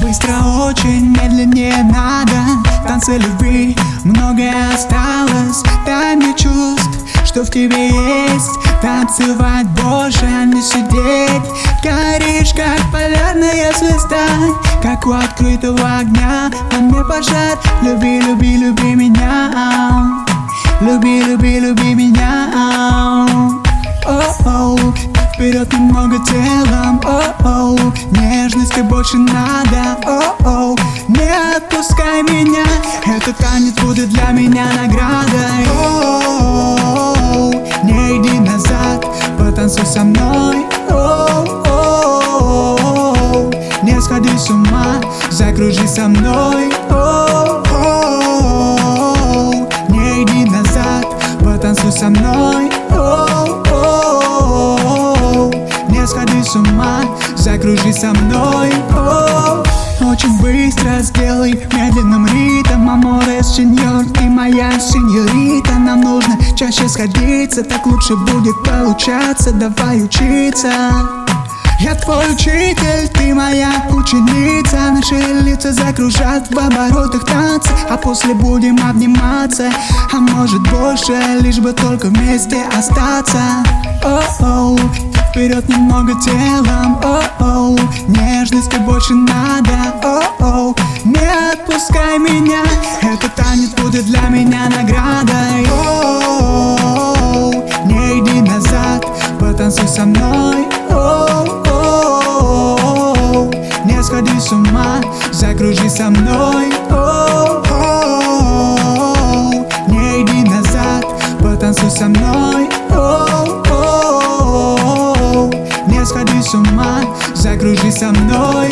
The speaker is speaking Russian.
Быстро очень, медленнее надо. Танцы любви, многое осталось. Дай мне чувств, что в тебе есть. Танцевать больше, не сидеть. Горишь, как полярная звезда Как у открытого огня. Во мне пожар. Люби, люби, люби меня. Люби, люби, люби меня. О-оу Вперед немного телом, о-оу Нежности больше надо, о-оу Не отпускай меня. Этот танец будет для меня наградой. О-оу потанцуй со мной. О-оу Не сходи с ума, закружи со мной О-оу Не иди назад, потанцуй со мной О-оу не сходи с ума, закружи со мной О, Очень быстро сделай медленным ритм Аморес, сеньор, моя сеньорита Нам нужно чаще сходиться, так лучше будет получаться. Давай учиться. Я твой учитель, ты моя ученица. Наши лица закружат в оборотах танца А после будем обниматься. А может больше, лишь бы только вместе остаться. О-оу, Вперед немного телом, о-оу Нежности больше надо, о-оу Не отпускай меня Этот танец будет для меня наградой. О-оу Не иди назад, потанцуй со мной. О-оу Не сходи с ума, закружи со мной. О-оу Не иди назад, потанцуй со мной. Сходи с ума, закружи со мной